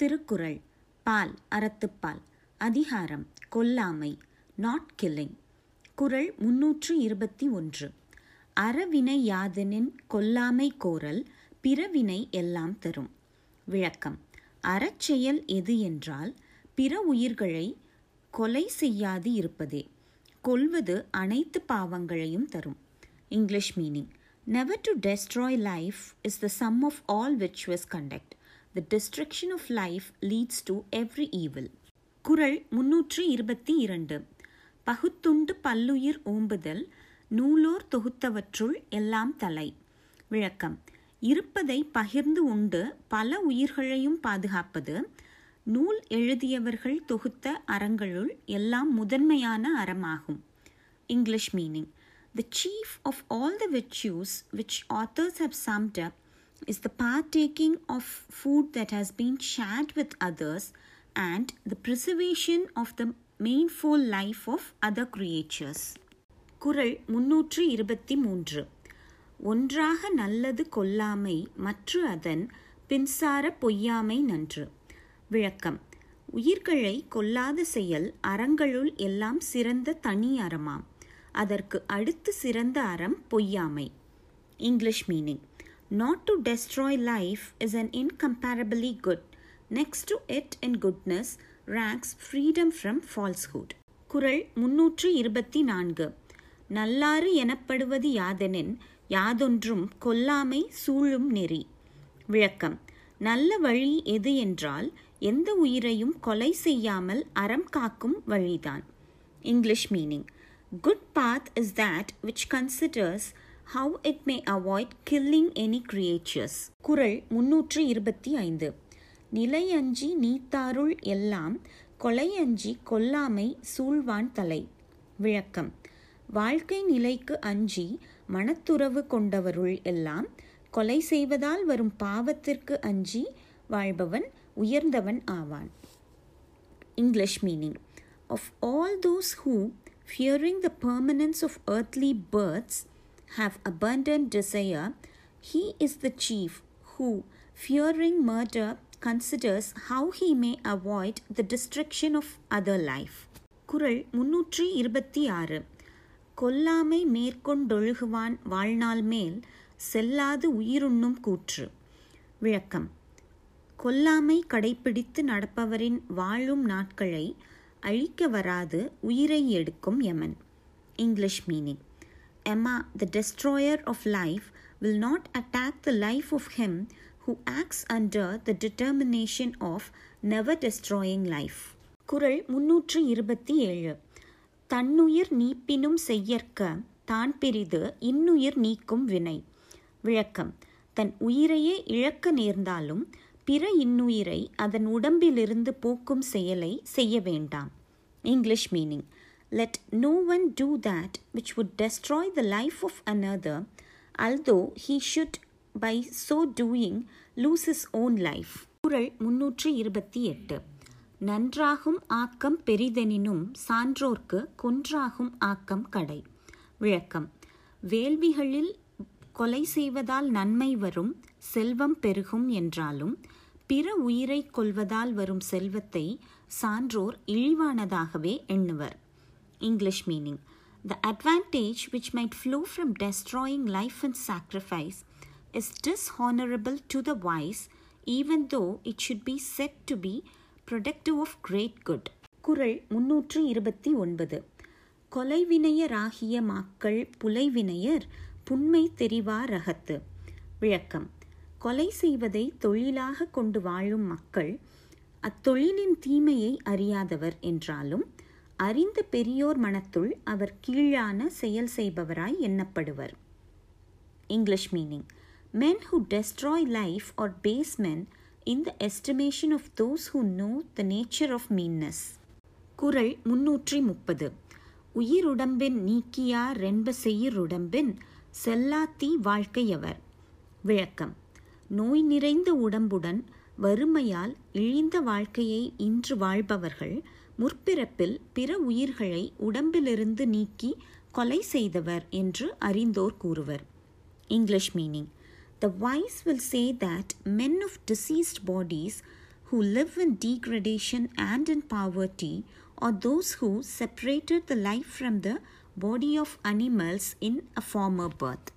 திருக்குறள். பால் அறத்துப்பால் அதிகாரம் கொல்லாமை. Not killing குறள் முன்னூற்று இருபத்தி ஒன்று. அறவினை யாதெனின் கொல்லாமை கோரல் பிறவினை எல்லாம் தரும். விளக்கம். அறச்செயல் எது என்றால் பிற உயிர்களை கொலை செய்யாது இருப்பதே. கொல்வது அனைத்து பாவங்களையும் தரும். English meaning. Never to destroy life is the sum of all virtuous conduct the destruction of life leads to every evil குறள் முன்னூற்றி இருபத்தி இரண்டு பகுத்துண்டு பல்லுயிர் ஓம்புதல் நூலோர் தொகுத்தவற்றுள் எல்லாம் தலை. விளக்கம். இருப்பதை பகிர்ந்து உண்டு பல உயிர்களையும் பாதுகாப்பது. நூல் எழுதியவர்கள் தொகுத்த அறங்களுள் எல்லாம் முதன்மையான அறமாகும். English meaning. The chief of all the virtues which authors have summed up is the partaking of food that has been shared with others and the preservation of the meaningful life of other creatures. குறள் முன்னூற்று இருபத்தி மூன்று. ஒன்றாக நல்லது கொல்லாமை மற்று அதன் பின்சார பொய்யாமை நன்று. விளக்கம். உயிர்களை கொல்லாத செயல் அறங்களுள் எல்லாம் சிறந்த தனி அறமாம். அதற்கு அடுத்து சிறந்த அறம் பொய்யாமை. English meaning. Not to destroy life is an incomparably good next to it in goodness ranks freedom from falsehood. குரல் முன்னூற்று இருபத்தி நான்கு நல்லாறு எனப்படுவது யாதெனின் யாதொன்றும் கொல்லாமை சூழும் நெறி. விளக்கம். நல்ல வழி எது என்றால் எந்த உயிரையும் கொலை செய்யாமல் அறம் காக்கும் வழிதான். English meaning good path is that which considers how it may avoid killing any creatures குரல் முன்னூற்று இருபத்தி ஐந்து நிலையஞ்சி நீத்தாருள் எல்லாம் கொலையஞ்சி கொல்லாமை சூழ்வான் தலை. விளக்கம். வாழ்க்கை நிலைக்கு அஞ்சி மனத்துறவு கொண்டவருள் எல்லாம் கொலை செய்வதால் வரும் பாவத்திற்கு அஞ்சி வாழ்பவன் உயர்ந்தவன் ஆவான். English meaning of all those who fearing the permanence of earthly births have abundant desire, he is the chief who, fearing murder, considers how he may avoid the destruction of other life. குரல் முன்னூற்றி இருபத்தி ஆறு கொல்லாமை மேற்கொண்டொழுகுவான் வாழ்நாள் மேல் செல்லாது உயிருண்ணும் கூற்று. விளக்கம். கொல்லாமை கடைபிடித்து நடப்பவரின் வாழும் நாட்களை அழிக்க வராது உயிரை எடுக்கும் யமன். English meaning. Yama the destroyer of life will not attack the life of him who acts under the determination of never destroying life குரல் முன்னூற்று இருபத்தி ஏழு. தன்னுயிர் நீப்பினும் செய்யற்க தான் பிரிது இன்னுயிர் நீக்கும் வினை. விளக்கம். தன் உயிரையே இழக்க நேர்ந்தாலும் பிற இன்னுயிரை அதன் உடம்பிலிருந்து போக்கும் செயலை செய்ய வேண்டாம். English meaning. Let no one do that which would destroy the life of another, although he should by so doing lose his own life குரல் முன்னூற்றி இருபத்தி எட்டு. நன்றாகும் ஆக்கம் பெரிதெனினும் சான்றோர்க்கு கொன்றாகும் ஆக்கம் கடை. விளக்கம். வேள்விகளில் கொலை செய்வதால் நன்மை வரும் செல்வம் பெருகும் என்றாலும் பிற உயிரை கொள்வதால் வரும் செல்வத்தை சான்றோர் இழிவானதாகவே எண்ணுவர். English meaning the advantage which might flow from destroying life and sacrifice is dishonorable to the wise, even though it should be said to be productive of great good குரல் முன்னூற்று இருபத்தி ஒன்பது. கொலைவினையராகிய மாக்கள் புலைவினையர் புண்மை தெரிவாரகத்து விளக்கம். கொலை செய்வதை தொழிலாக கொண்டு வாழும் மக்கள் அத்தொழிலின் தீமையை அறியாதவர் என்றாலும் அறிந்த பெரியோர் மனத்துள் அவர் கீழான செயல் செய்பவராய் எண்ணப்படுவர். English meaning men who destroy life are base men in the estimation of those who know the nature of meanness குரல் முன்னூற்றி முப்பது உயிருடம்பின் நீக்கியார் ரென்ப செய்யுருடம்பின் செல்லாத்தி வாழ்க்கையவர். விளக்கம். நோய் நிறைந்த உடம்புடன் வறுமையால் இழிந்த வாழ்க்கையை இன்று வாழ்பவர்கள் முற்பிறப்பில் பிற உயிர்களை உடம்பிலிருந்து நீக்கி கொலை செய்தவர் என்று அறிந்தோர் கூறுவர் English meaning The wise will say that men of diseased bodies who live in degradation and in poverty, or those who separated the life from the body of animals in a former birth.